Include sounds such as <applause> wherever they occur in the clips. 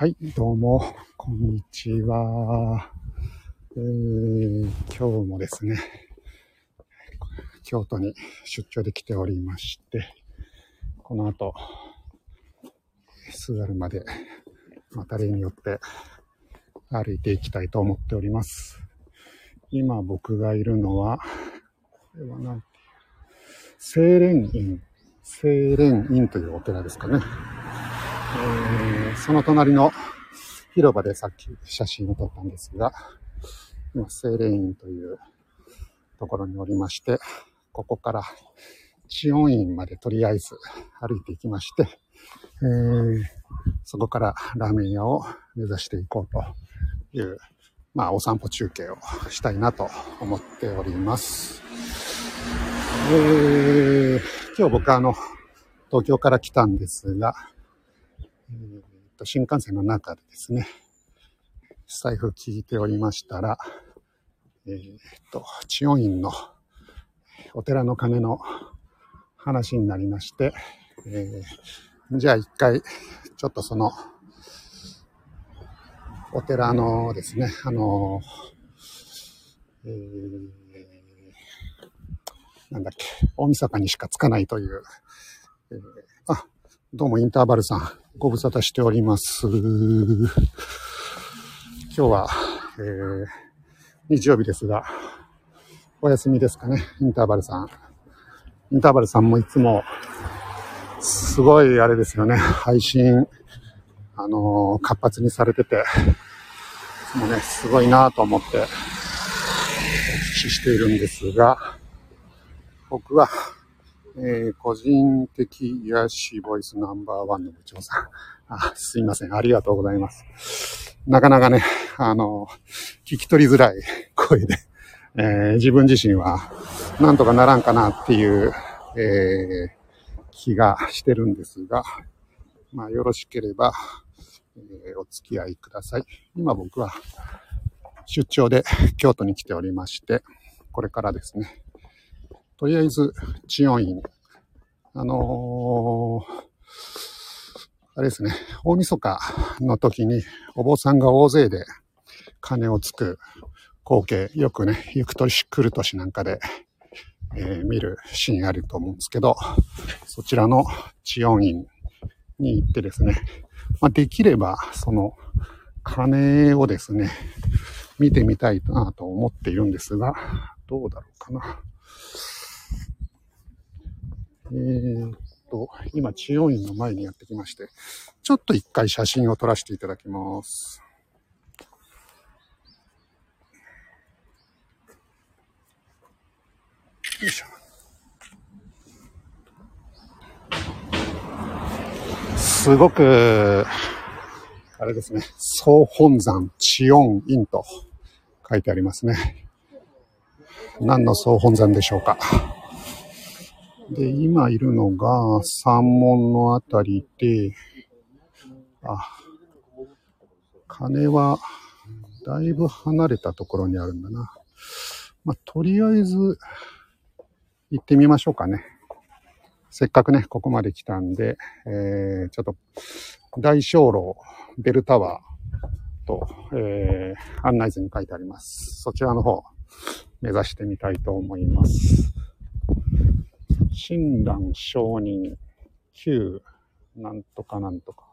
はい、どうも、こんにちは。えー、今日もですね、京都に出張で来ておりまして、この後、スーアルまで、また例によって歩いていきたいと思っております。今僕がいるのは、これはなんていう、清蓮院、清蓮院というお寺ですかね。えーその隣の広場でさっき写真を撮ったんですが、今、清蓮院というところにおりまして、ここから知恩院までとりあえず歩いていきまして、えーそこからラーメン屋を目指していこうという、まあ、お散歩中継をしたいなと思っております。えー今日僕はあの、東京から来たんですが、えーと新幹線の中でですね、財布聞いておりましたら、えーっと、知恩院のお寺の鐘の話になりまして、えーじゃあ一回、ちょっとその、お寺のですね、あの、えーなんだっけ、大晦日にしかつかないという、えーあ、どうもインターバルさん、ご無沙汰しております。今日は、えー日曜日ですが、お休みですかね、インターバルさん。インターバルさんもいつも、すごいあれですよね、配信、あのー活発にされてて、いつもね、すごいなと思って、お聞きしているんですが、僕は、えー個人的癒しボイスナンバーワンの部長さん。あ、すいません。ありがとうございます。なかなかね、あの、聞き取りづらい声で、えー自分自身はなんとかならんかなっていう、えー気がしてるんですが、まあよろしければ、えお付き合いください。今僕は出張で京都に来ておりまして、これからですね、とりあえず、知恩院。あのーあれですね、大晦日の時にお坊さんが大勢で鐘をつく光景、よくね、行く年来る年なんかで、えー見るシーンあると思うんですけど、そちらの知恩院に行ってですね、まあ、できれば、その鐘をですね、見てみたいなと思っているんですが、どうだろうかな。えーっと、今、知恩院の前にやってきまして、ちょっと一回写真を撮らせていただきます。よいしょ。すごく、あれですね、総本山知恩院と書いてありますね。何の総本山でしょうか。で、今いるのが山門のあたりで、あ、鐘はだいぶ離れたところにあるんだな。まあ、とりあえず行ってみましょうかね。せっかくね、ここまで来たんで、えー、ちょっと大鐘楼ベルタワーと、えー、案内図に書いてあります。そちらの方目指してみたいと思います。親鸞上人旧なんとかなんとか。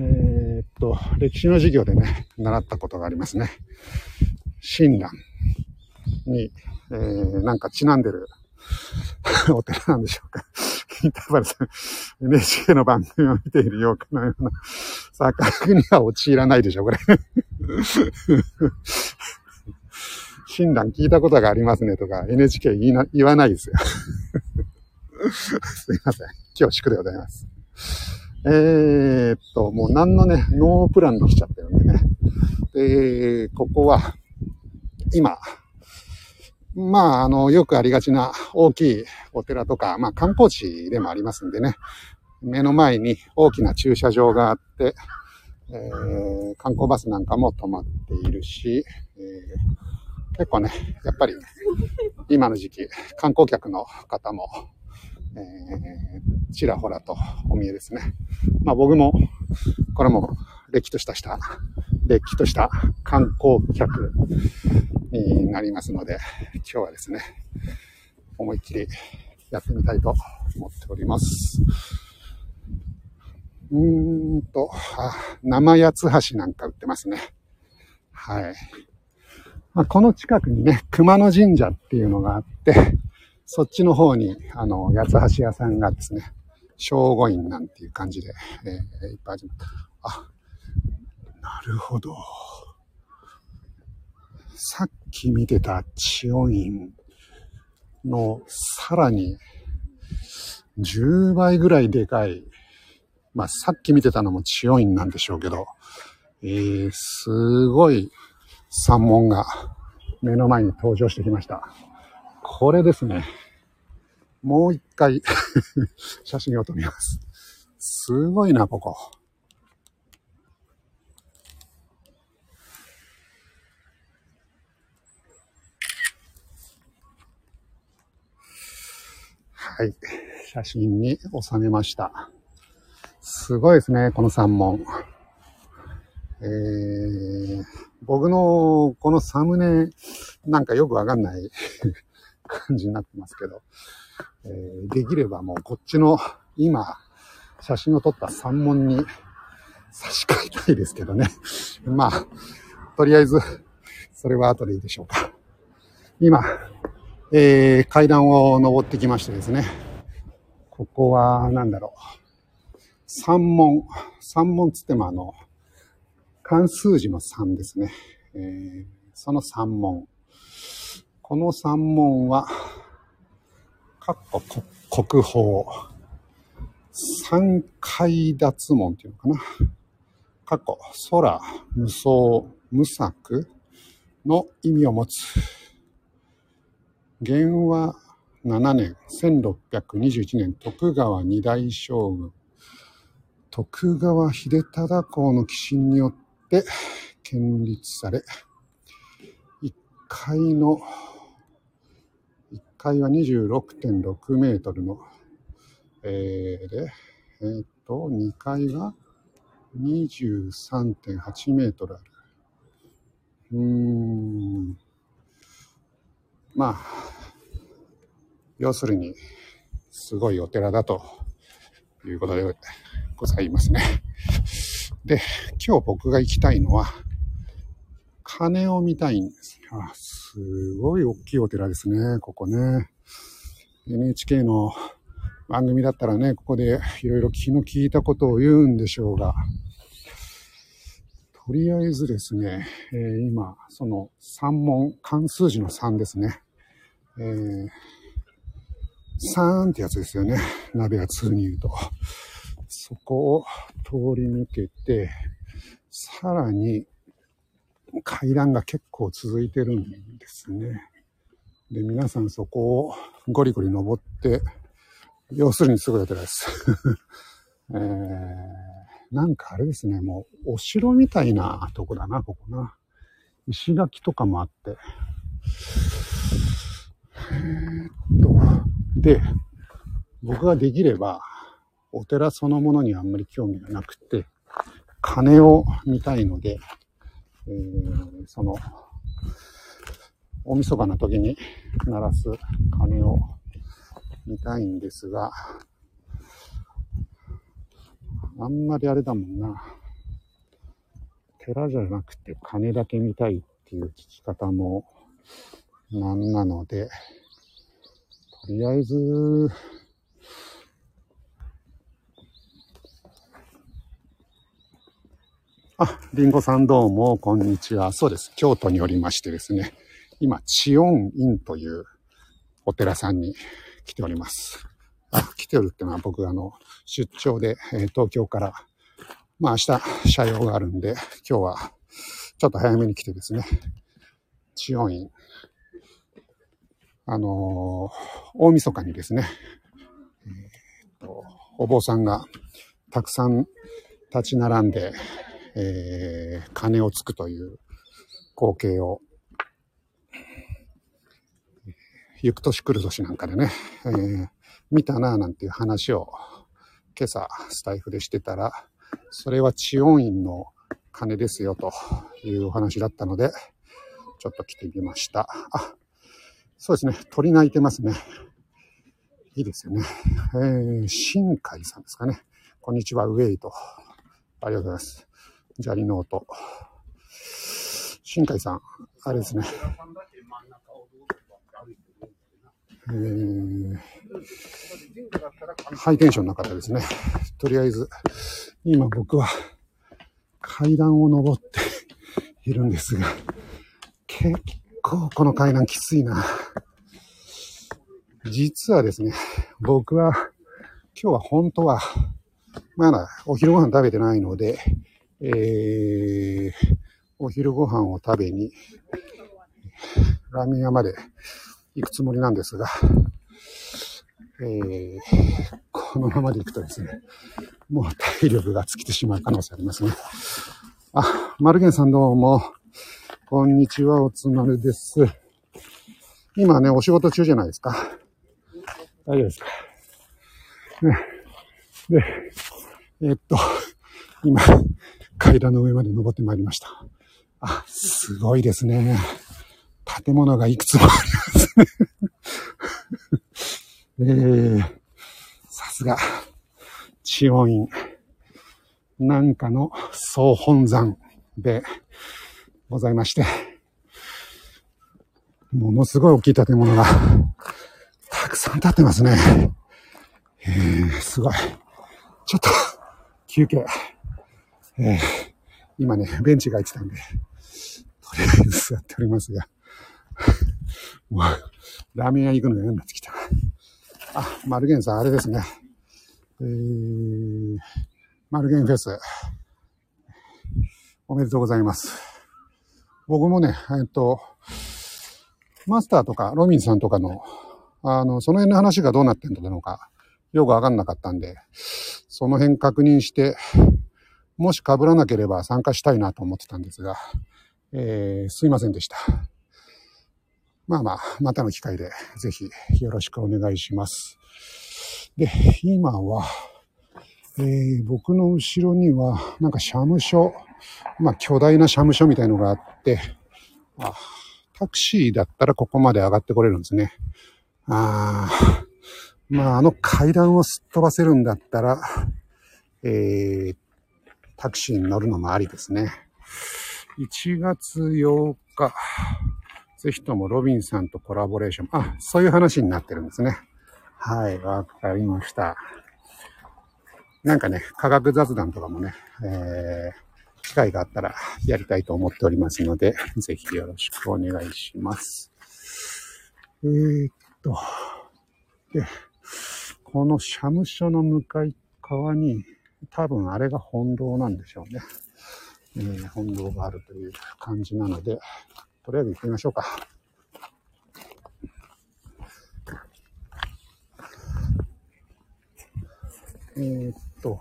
えーっと、歴史の授業でね、習ったことがありますね。親鸞に、えー、なんかちなんでるお寺なんでしょうか。インターバルさん、NHK の番組を見ているようかのような錯覚には陥らないでしょ、これ。親鸞聞いたことがありますねとか NHK 言いな言わないですよ。<laughs> すいません。今日祝でございます。えー、っと、もう何のね、ノープランで来ちゃったよね。で、ここは、今、まあ、あの、よくありがちな大きいお寺とか、まあ、観光地でもありますんでね、目の前に大きな駐車場があって、えー観光バスなんかも止まっているし、えー結構ね、やっぱり今の時期、観光客の方も、えーちらほらとお見えですね。まあ僕もこれも、れっきとしたした、れっきとした観光客になりますので、今日はですね、思いっきりやってみたいと思っております。うーんと、あ生八つ橋なんか売ってますね。はい。まあ、この近くにね、熊野神社っていうのがあって、<laughs> そっちの方に、あの、八橋屋さんがですね、正午院なんていう感じで、えー、いっぱい始まった。あ、なるほど。さっき見てた千代院のさらに10倍ぐらいでかい、まあさっき見てたのも千代院なんでしょうけど、えー、すごい山門が目の前に登場してきました。これですね。もう一回 <laughs> 写真を撮ります。すごいな、ここ。はい。写真に収めました。すごいですね、この三門。え、僕のこのサムネなんかよくわかんない <laughs> 感じになってますけど、えー、できればもうこっちの今写真を撮った三門に差し替えたいですけどね。<laughs> まあ、とりあえず、それは後でいいでしょうか。今、えー、階段を登ってきましてですね。ここは、なんだろう。三門。三門つってもあの、関数字の3ですね。えー、その3問。この3問は、かっこ国宝。三階脱門っていうのかな。かっこ空、無双、無作の意味を持つ。元和7年、1621年、徳川二代将軍、徳川秀忠公の寄進によってで、建立され、1階の、1階は26.6メートルの、えー、で、えー、っと、2階が23.8メートルある。うーん。まあ、要するに、すごいお寺だということでございますね。で、今日僕が行きたいのは、鐘を見たいんです。あ、すごい大きいお寺ですね、ここね。NHK の番組だったらね、ここでいろいろ気の利いたことを言うんでしょうが、とりあえずですね、えー、今、その3問、関数字の3ですね。えー、3ってやつですよね。鍋が2に言うと。そこを通り抜けて、さらに階段が結構続いてるんですね。で、皆さんそこをゴリゴリ登って、要するにすぐやってです。<laughs> えー、なんかあれですね、もうお城みたいなとこだな、ここな。石垣とかもあって。えー、っと、で、僕ができれば、お寺そのものにあんまり興味がなくて、鐘を見たいので、えー、その、大晦日の時に鳴らす鐘を見たいんですが、あんまりあれだもんな。寺じゃなくて鐘だけ見たいっていう聞き方もなんなので、とりあえず、あ、リンゴさんどうも、こんにちは。そうです。京都におりましてですね、今、チオン院というお寺さんに来ております。あ、来てるってのは僕、あの、出張で、えー、東京から、まあ明日、車用があるんで、今日は、ちょっと早めに来てですね、チオン院。あのー、大晦日にですね、えー、と、お坊さんがたくさん立ち並んで、えー、鐘をつくという光景を、行く年来る年なんかでね、えー、見たなぁなんていう話を今朝スタイフでしてたら、それは治温院の鐘ですよというお話だったので、ちょっと来てみました。あ、そうですね。鳥鳴いてますね。いいですよね。えー、新海さんですかね。こんにちは、ウェイと。ありがとうございます。砂利ノート。新海さん、あれですね。えー、ハイテンションな方ですね。とりあえず、今僕は階段を登っているんですが、結構この階段きついな。実はですね、僕は今日は本当はまだお昼ご飯食べてないので、えー、お昼ご飯を食べに、ラーメン屋まで行くつもりなんですが、えー、このままで行くとですね、もう体力が尽きてしまう可能性ありますね。あ、マルゲンさんどうも。こんにちは、おつまるです。今ね、お仕事中じゃないですか。大丈夫ですか？ね。で、えっと、今、階段の上まで登ってまいりました。あ、すごいですね。建物がいくつもありますね。えー、さすが、千音院、なんかの総本山でございまして、ものすごい大きい建物がたくさん建ってますね。えー、すごい。ちょっと、休憩。えー、今ね、ベンチが空いてたんで、とりあえず座っておりますが、もう、ラーメン屋行くのが嫌になってきた。あ、マルゲンさん、あれですね。えー、マルゲンフェス。おめでとうございます。僕もね、えっと、マスターとか、ロミンさんとかの、あの、その辺の話がどうなってんのか、よくわかんなかったんで、その辺確認して、もし被らなければ参加したいなと思ってたんですが、えー、すいませんでした。まあまあ、またの機会でぜひよろしくお願いします。で、今は、えー、僕の後ろには、なんか社務所、まあ巨大な社務所みたいのがあって、あタクシーだったらここまで上がってこれるんですね。あまあ、あの階段をすっ飛ばせるんだったら、えー、タクシーに乗るのもありですね。1月8日、ぜひともロビンさんとコラボレーション。あ、そういう話になってるんですね。はい、わかりました。なんかね、科学雑談とかもね、えー、機会があったらやりたいと思っておりますので、ぜひよろしくお願いします。えー、っと、で、この社務所の向かい側に、多分あれが本堂なんでしょうね。えー、本堂があるという感じなので、とりあえず行ってみましょうか。えー、っと、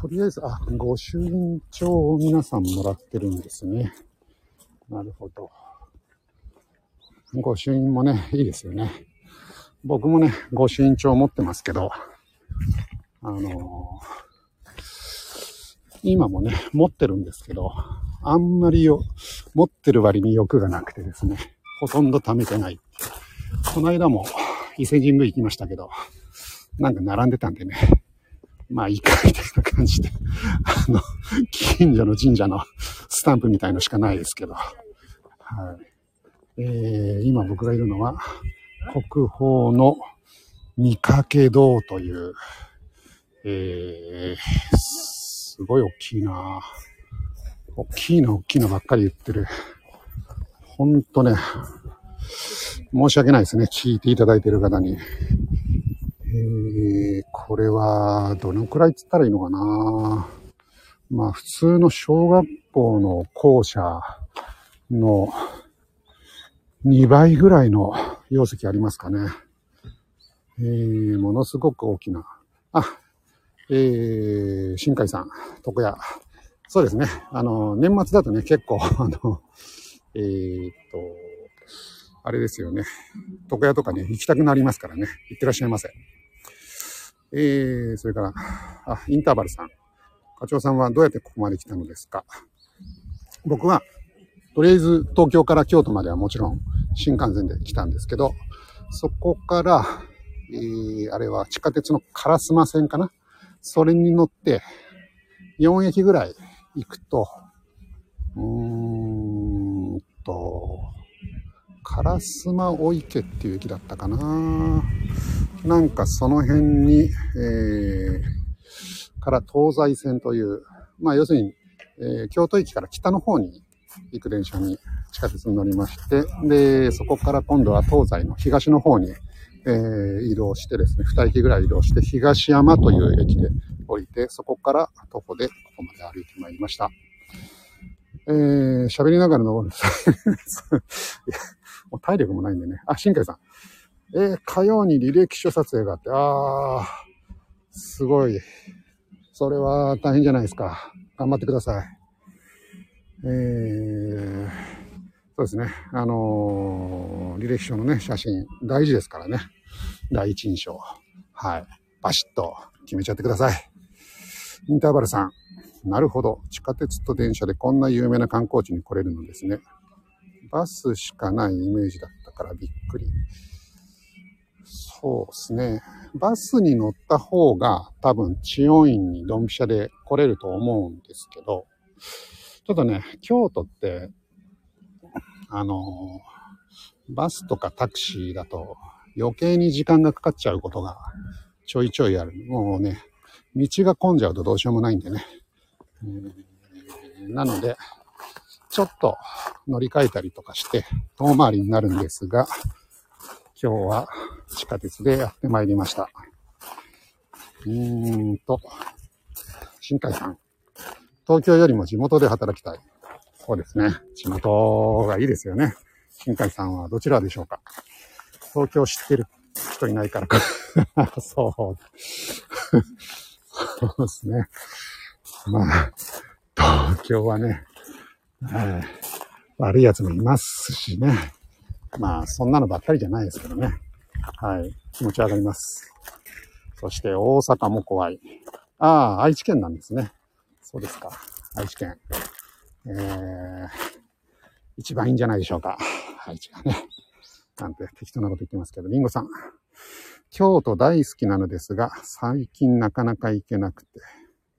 とりあえず、あ、御朱印帳を皆さんもらってるんですね。なるほど。御朱印もね、いいですよね。僕もね、御朱印帳持ってますけど、あの、今もね、持ってるんですけど、あんまりよ、持ってる割に欲がなくてですね、ほとんど貯めてない。この間も伊勢神宮行きましたけど、なんか並んでたんでね、まあいいかみたいな感じで、あの、近所の神社のスタンプみたいのしかないですけど、はい。えー、今僕がいるのは、国宝の見かけ堂という、えー、すごい大きいな大きいの大きいのばっかり言ってる。ほんとね、申し訳ないですね。聞いていただいてる方に。えー、これは、どのくらいつったらいいのかなまあ、普通の小学校の校舎の2倍ぐらいの容積ありますかね。えー、ものすごく大きな。あ、えー、新海さん、床屋。そうですね。あの、年末だとね、結構、<laughs> あの、えー、っと、あれですよね。床屋とかね、行きたくなりますからね。行ってらっしゃいませ。えー、それから、あ、インターバルさん。課長さんはどうやってここまで来たのですか？僕は、とりあえず東京から京都まではもちろん新幹線で来たんですけど、そこから、えー、あれは地下鉄の烏丸線かな？それに乗って、4駅ぐらい行くと、うーんと、烏丸お池っていう駅だったかな。なんかその辺に、えー、から東西線という、まあ要するに、えー、京都駅から北の方に行く電車に地下鉄に乗りまして、で、そこから今度は東西の東の方に、えー、移動してですね、2駅ぐらい移動して、東山という駅で降りて、そこから徒歩でここまで歩いてまいりました。えー、喋りながら登るんです。<laughs> もう体力もないんでね。あ、新海さん。えー、火曜に履歴書撮影があって、あー、すごい。それは大変じゃないですか。頑張ってください。えー、そうですね。あのー、履歴書のね、写真、大事ですからね。第一印象。はい。バシッと決めちゃってください。インターバルさん。なるほど。地下鉄と電車でこんな有名な観光地に来れるのですね。バスしかないイメージだったからびっくり。そうですね。バスに乗った方が多分治温院にドンピシャで来れると思うんですけど、ちょっとね、京都って、あの、バスとかタクシーだと余計に時間がかかっちゃうことがちょいちょいある。もうね、道が混んじゃうとどうしようもないんでね。なので、ちょっと乗り換えたりとかして遠回りになるんですが、今日は地下鉄でやってまいりました。うーんと、新海さん。東京よりも地元で働きたい。そうですね。地元がいいですよね。新海さんはどちらでしょうか？東京知ってる人いないからか。<laughs> そう。そうですね。まあ、東京はね、えー、悪い奴もいますしね。まあ、そんなのばっかりじゃないですけどね。はい。気持ち上がります。そして大阪も怖い。ああ、愛知県なんですね。そうですか。愛知県。えー、一番いいんじゃないでしょうか。愛知がね。なんて適当なこと言ってますけど、リンゴさん。京都大好きなのですが、最近なかなか行けなくて、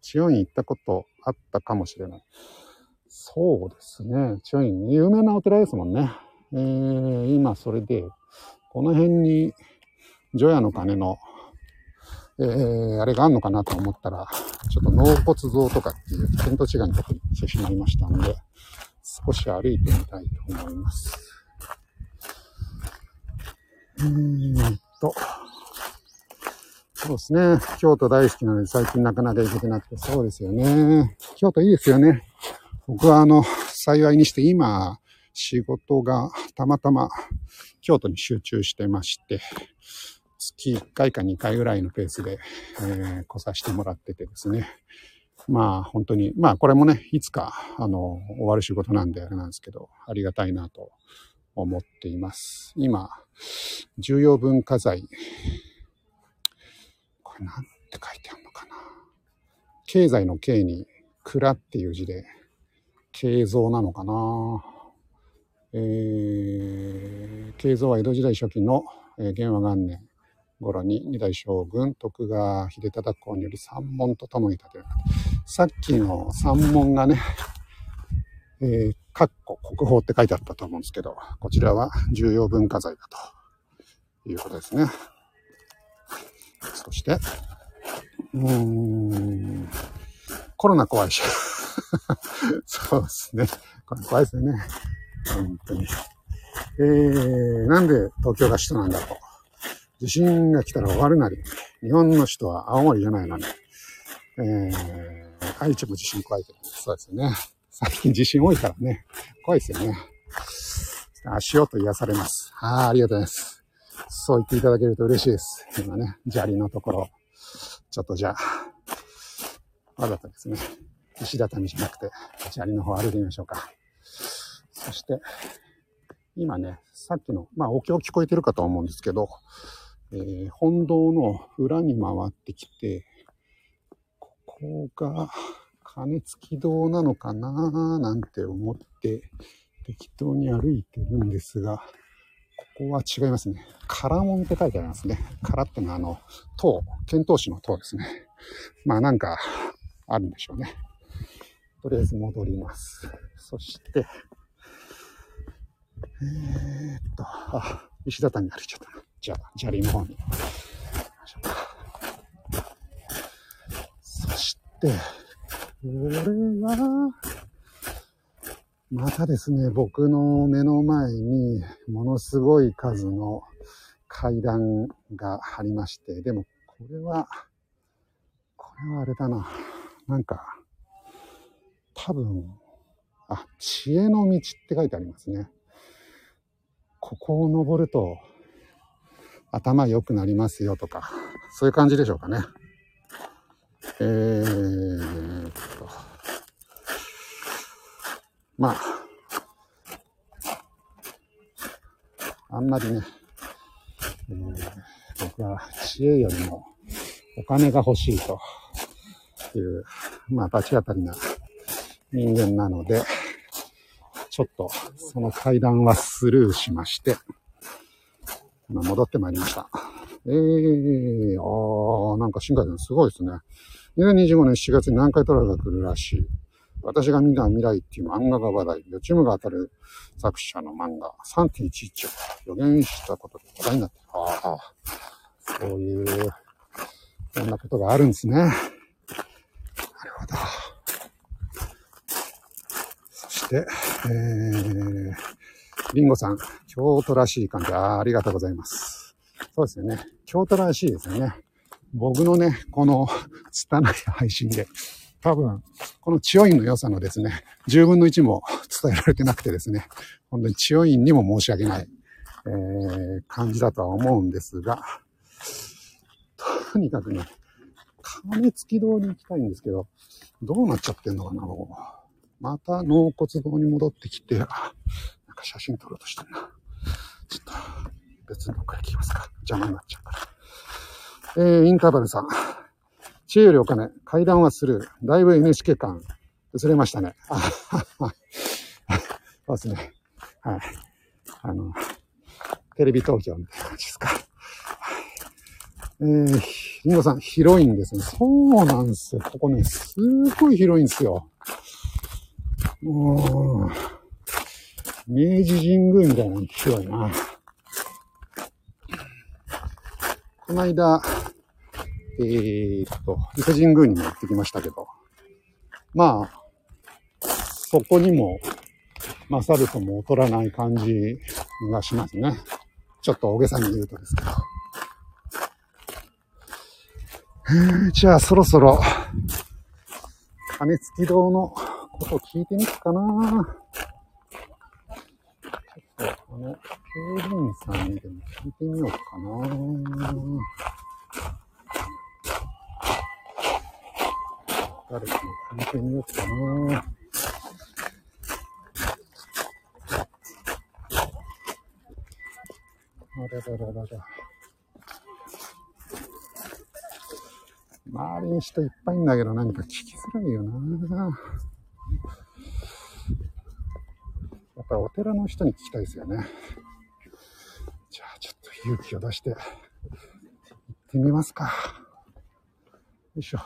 千代に行ったことあったかもしれない。そうですね。千代院、有名なお寺ですもんね。えー、今それで、この辺に、除夜の鐘の、えー、あれがあんのかなと思ったら、ちょっと納骨像とかっていう見当違いのとこに行ってしまいましたんで、少し歩いてみたいと思います。えーっと、そうですね。京都大好きなので最近なかなか行けてなくて、そうですよね。京都いいですよね。僕はあの、幸いにして今、仕事がたまたま京都に集中してまして、月1回か2回ぐらいのペースで、えー、来させてもらっててですね。まあ本当に、まあこれもね、いつか、あの、終わる仕事なんであれなんですけど、ありがたいなと思っています。今、重要文化財、これなんて書いてあるのかな。経済の経に蔵っていう字で、経蔵なのかな。えー、慶三は江戸時代初期の、えー、元和元年頃に二代将軍徳川秀忠公により三門と共に建てられた。さっきの三門がね、えー、かっこ国宝って書いてあったと思うんですけど、こちらは重要文化財だということですね。そして、うーん、コロナ怖いし。<laughs> そうですね。これ怖いですよね。本当に。えー、なんで東京が首都なんだろう。地震が来たら終わるなり。日本の首都は青森じゃないのに。えー、愛知も地震怖いけど、そうですよね。最近地震多いからね。怖いですよね。足音癒されます。ああ、ありがとうございます。そう言っていただけると嬉しいです。今ね、砂利のところ、ちょっとじゃあ、わざとですね、石畳じゃなくて、砂利の方歩いてみましょうか。そして、今ね、さっきの、まあ、お経聞こえてるかと思うんですけど、えー、本堂の裏に回ってきて、ここが、金付き堂なのかななんて思って適当に歩いてるんですが、ここは違いますね。唐門って書いてありますね。唐ってのはあの、塔、遣唐使の塔ですね。まあなんか、あるんでしょうね。とりあえず戻ります。そして、えー、っと、あ、石畳歩いちゃったな。じゃあ、砂利の方に。そして、これは、またですね、僕の目の前にものすごい数の階段がありまして、でもこれは、これはあれだな。なんか、多分、あ、知恵の道って書いてありますね。ここを登ると頭良くなりますよとか、そういう感じでしょうかね。えーっと、まあ、あんまりね、え、僕は知恵よりもお金が欲しいという、まあ、罰当たりな人間なので、ちょっとその階段はスルーしまして、今戻ってまいりました。えー、あー、なんか新海さんすごいですね。2025年7月に南海トラフが来るらしい。私が見た未来っていう漫画が話題、予知夢が当たる作者の漫画3.11を予言したことで話題になってる、ああ、そういう、そんなことがあるんですね。なるほど。そして、えー、リンゴさん、京都らしい感じ、あありがとうございます。そうですよね。京都らしいですよね。僕のね、この拙い配信で、多分、この千代院の良さのですね、10分の1も伝えられてなくてですね、本当に千代院にも申し訳ない、えー、感じだとは思うんですが、とにかくね、金付き堂に行きたいんですけど、どうなっちゃってんのかな、また納骨堂に戻ってきて、あ、なんか写真撮ろうとしてんな。ちょっと、別のどっか行きますか。邪魔になっちゃうから。えー、インターバルさん。知恵よりお金、階段はする。だいぶ NHK 感、薄れましたね。あそうですね。はい。あの、テレビ東京みたいな感じですか。えー、リンゴさん、広いんですね。そうなんですよ。ここね、すごい広いんですよ。もう、明治神宮みたいなの広いな。この間、えー、っと、伊勢神宮にも行ってきましたけど、まあ、そこにも勝るとも劣らない感じがしますね。ちょっと大げさに言うとですけど。じゃあそろそろ、金付き堂のことを聞いてみっかな。ちょっと、あの、警備員さんにでも聞いてみようかな。誰かに聞いてみようかな。あららららら。周りに人いっぱいんだけど、なんか聞きづらいよな。やっぱりお寺の人に聞きたいですよね。じゃあちょっと勇気を出して行ってみますか。よいしょ。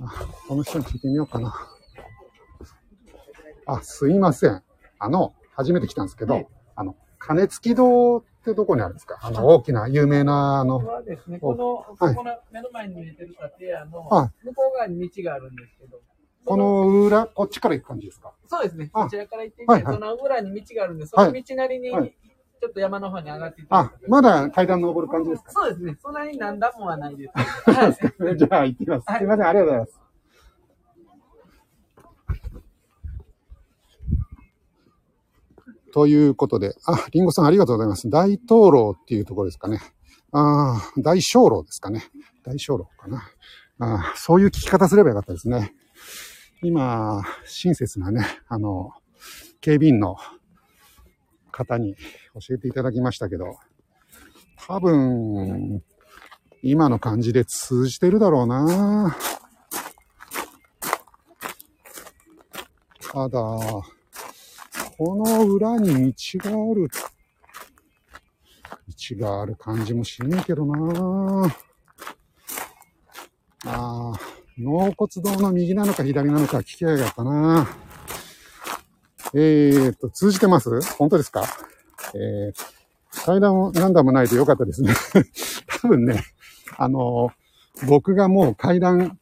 あ、この人に聞いてみようかな。あ、すいません。あの、初めて来たんですけど、あの、金付き堂ってどこにあるんですか？あの、大きな、有名な、あの。こはですね、この、ここの目の前に見えてる建屋の、向こう側に道があるんですけど。この裏、こっちから行く感じですか？そうですね。こちらから行ってみて、その裏に道があるんで、その道なりに、ちょっと山の方に上がっていって、あ、まだ階段登る感じですか？そうですね。そんなに何段もはないです。じゃあ行ってみます。すいません、ありがとうございます。ということで、あ、リンゴさんありがとうございます。大灯籠っていうところですかね。ああ、大小籠ですかね。大小籠かな。あそういう聞き方すればよかったですね。今、親切なね、あの、警備員の方に教えていただきましたけど、多分、今の感じで通じてるだろうなただ、この裏に道がある、道がある感じもしねえけどな。ああ、納骨堂の右なのか左なのか聞きゃよかったな。えーと、通じてます？本当ですか？えー、階段も何段もないとよかったですね。<laughs> 多分ね、あのー、僕がもう階段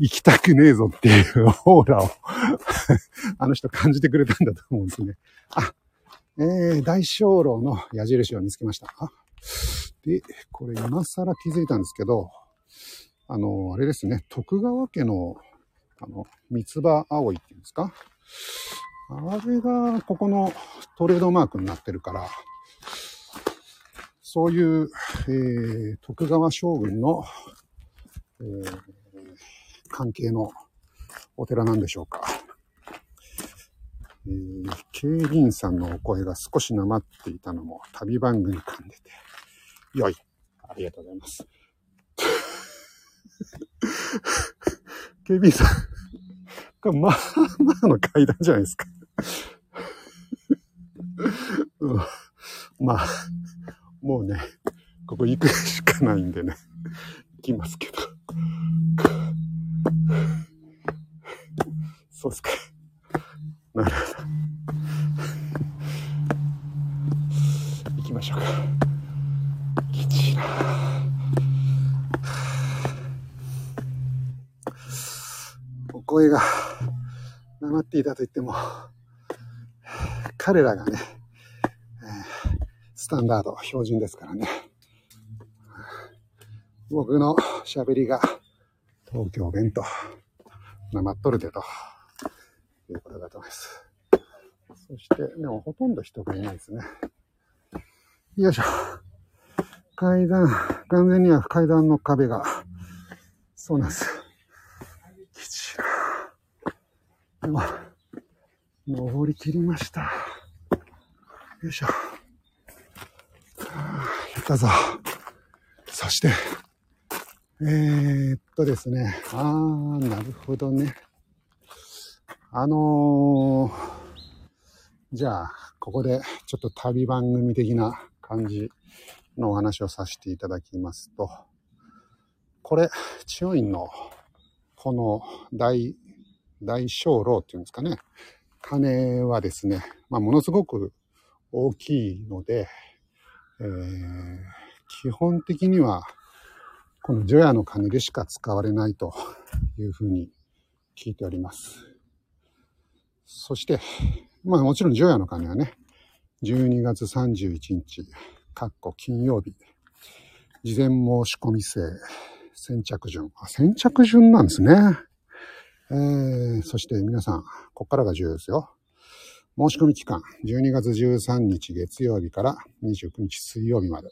行きたくねえぞっていうオーラを <laughs> あの人感じてくれたんだと思うんですね。あ、えー、大小楼の矢印を見つけました。で、これ今更気づいたんですけど、あの、あれですね、徳川家の、あの、三つ葉葵っていうんですか？あれが、ここのトレードマークになってるから、そういう、えー、徳川将軍の、えー、関係のお寺なんでしょうか。えー、警備員さんのお声が少しなまっていたのも旅番組感でて、良い。ありがとうございます。<laughs> 警備員さん、これまあまあの階段じゃないですか。<laughs> うん、まあ、もうね、ここ行くしかないんでね、っていたと言っても、彼らがね、え、スタンダード、標準ですからね。僕の喋りが東京弁と、なまっとるでと、いうことだと思います。そして、でもほとんど人がいないですね。よいしょ。階段、完全には階段の壁が、そうなんです。きちいな。でも、登り切りました。よいしょ。やったぞ。そして、えー、っとですね。あー、なるほどね。あのー、じゃあ、ここでちょっと旅番組的な感じのお話をさせていただきますと、これ、千代院のこの大、大小楼っていうんですかね。鐘はですね、まあ、ものすごく大きいので、えー、基本的にはこの除夜の鐘でしか使われないというふうに聞いております。そして、まあもちろん除夜の鐘はね、12月31日、かっこ金曜日、事前申し込み制、先着順。あ、先着順なんですね。えー、そして皆さん、こっからが重要ですよ。申し込み期間、12月13日月曜日から29日水曜日まで。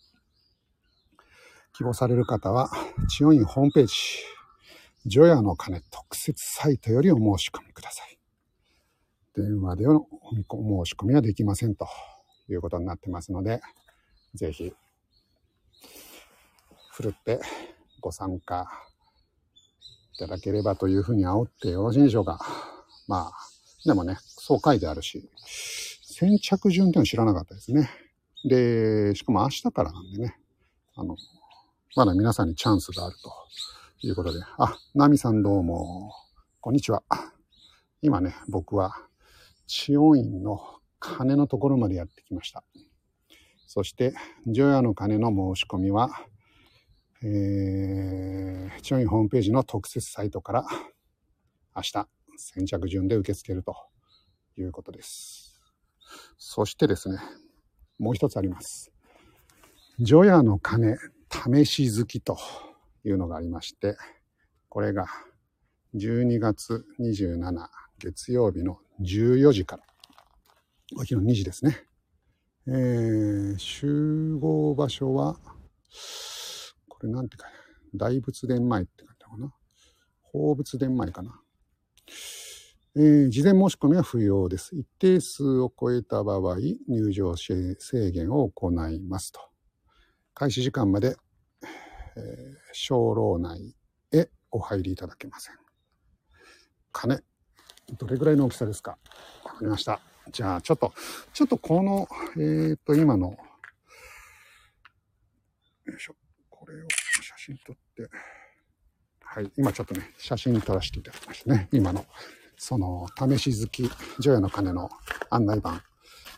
希望される方は、千代院ホームページ、除夜の鐘特設サイトよりお申し込みください。電話でのお申し込みはできませんということになってますので、ぜひ、ふるってご参加ただければというふうに煽ってよろしいでしょうか。まあ、でもね、そう書いてあるし、先着順っての知らなかったですね。で、しかも明日からなんでね、あの、まだ皆さんにチャンスがあるということで、あ、ナミさんどうも、こんにちは。今ね、僕は、千代院の鐘のところまでやってきました。そして、除夜の鐘の申し込みは、えー、千代院ホームページの特設サイトから明日先着順で受け付けるということです。そしてですね、もう一つあります。除夜の鐘試し好きというのがありまして、これが12月27月曜日の14時から、お昼の2時ですね。えー、集合場所は、これなんていうか、大仏殿前って書いてあるかな？宝仏殿前かな？えー、事前申し込みは不要です。一定数を超えた場合、入場制限を行いますと。開始時間まで、えー鐘楼内へお入りいただけません。鐘、どれぐらいの大きさですか？わかりました。じゃあ、ちょっと、ちょっとこの、えっ、と、今の、よいしょ。これを写真撮って、はい、今ちょっとね、写真撮らせていただきましたね。今の、その、試し好き、除夜の鐘の案内板。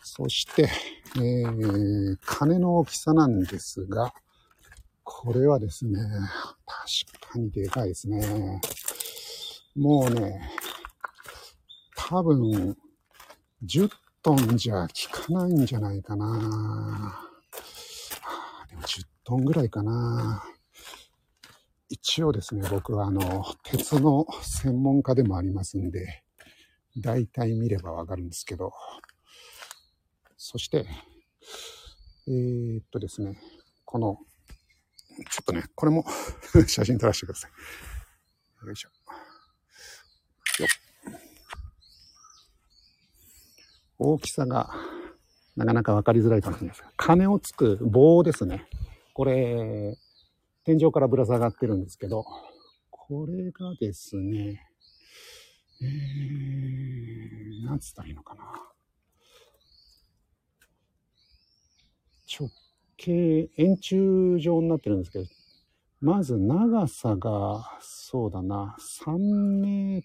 そして、えー、鐘の大きさなんですが、これはですね、確かにでかいですね。もうね、多分、10トンじゃ効かないんじゃないかな。でも10トンぐらいかな。一応ですね、僕はあの、鉄の専門家でもありますんで、大体見ればわかるんですけど、そして、えー、っとですね、この、ちょっとね、これも <laughs> 写真撮らせてください。よいしょ。よ大きさがなかなか分かりづらいかもしれないですが、鐘をつく棒ですね。これ、天井からぶら下がってるんですけど、これがですね、えー、なんつったらいいのかな。直径、円柱状になってるんですけど、まず長さが、そうだな、3メー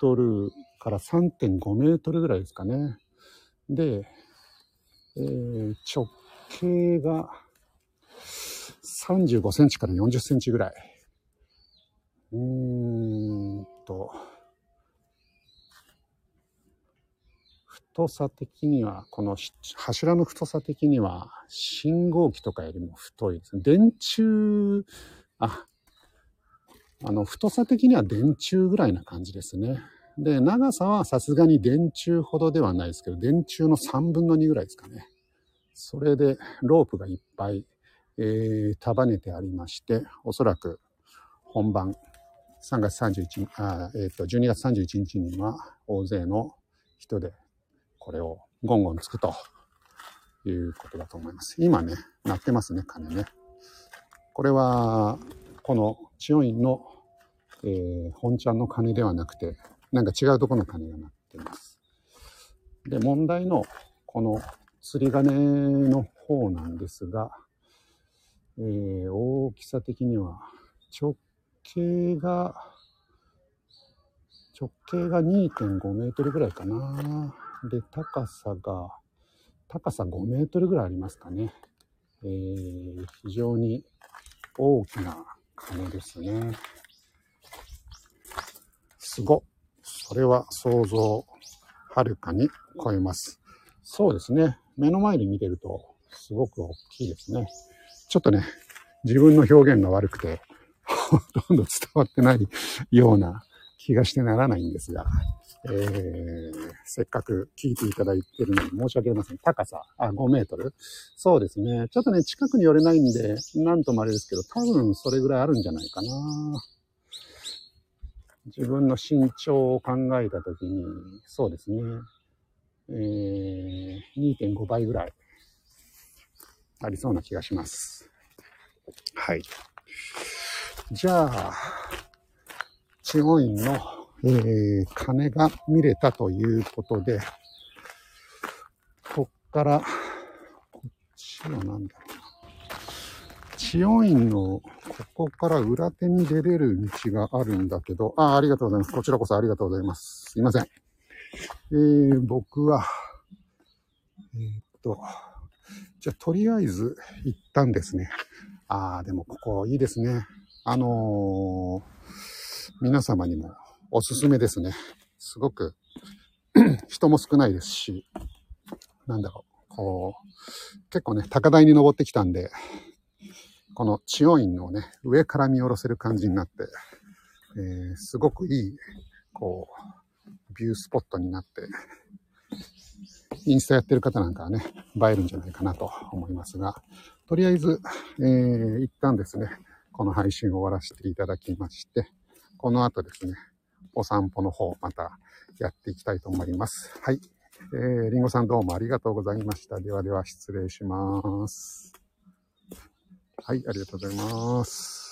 トルから3.5メートルぐらいですかね。で、えー、直径が35センチから40センチぐらい。うーんと、太さ的には、この柱の太さ的には、信号機とかよりも太いですね。電柱、あ、あの、太さ的には電柱ぐらいな感じですね。で、長さはさすがに電柱ほどではないですけど、電柱の3分の2ぐらいですかね。それで、ロープがいっぱい、えー、束ねてありまして、おそらく本番、3月31日、あえっ、ー、と、12月31日には大勢の人で、これをゴンゴンつくということだと思います。今ね、鳴ってますね、鐘ね。これは、この千代院の、えー、本ちゃんの鐘ではなくて、なんか違うところの鐘が鳴ってます。で、問題のこの釣り鐘の方なんですが、えー、大きさ的には直径が、直径が2.5メートルぐらいかな。で、高さが、高さ5メートルぐらいありますかね。えー、非常に大きな鐘ですね。すご。それは想像はるかに超えます。そうですね。目の前で見てるとすごく大きいですね。ちょっとね、自分の表現が悪くて、<laughs> ほとんど伝わってないような気がしてならないんですが、えー、せっかく聞いていただいてるのに申し訳ありません。高さ、あ、5メートルそうですね。ちょっとね、近くに寄れないんで、なんともあれですけど、多分それぐらいあるんじゃないかな。自分の身長を考えたときに、そうですね、えー、2.5倍ぐらいありそうな気がします。はい。じゃあ、地方院の、えー、鐘が見れたということで、こっから、こっちは何だろうな。千代院のここから裏手に出れる道があるんだけど、あ、ありがとうございます。こちらこそありがとうございます。すいません。えー、僕は、えー、っと、じゃあ、とりあえず行ったんですね。ああ、でもここいいですね。あのー、皆様にもおすすめですね。すごく <clears throat> 人も少ないですし、なんだろう、こう、結構ね、高台に登ってきたんで、この千代院のね、上から見下ろせる感じになって、えー、すごくいい、こう、ビュースポットになって、インスタやってる方なんかはね、映えるんじゃないかなと思いますが、とりあえず、えー、一旦ですね、この配信を終わらせていただきまして、この後ですね、お散歩の方、またやっていきたいと思います。はい。えー、りんごさんどうもありがとうございました。ではでは失礼します。はい、ありがとうございます。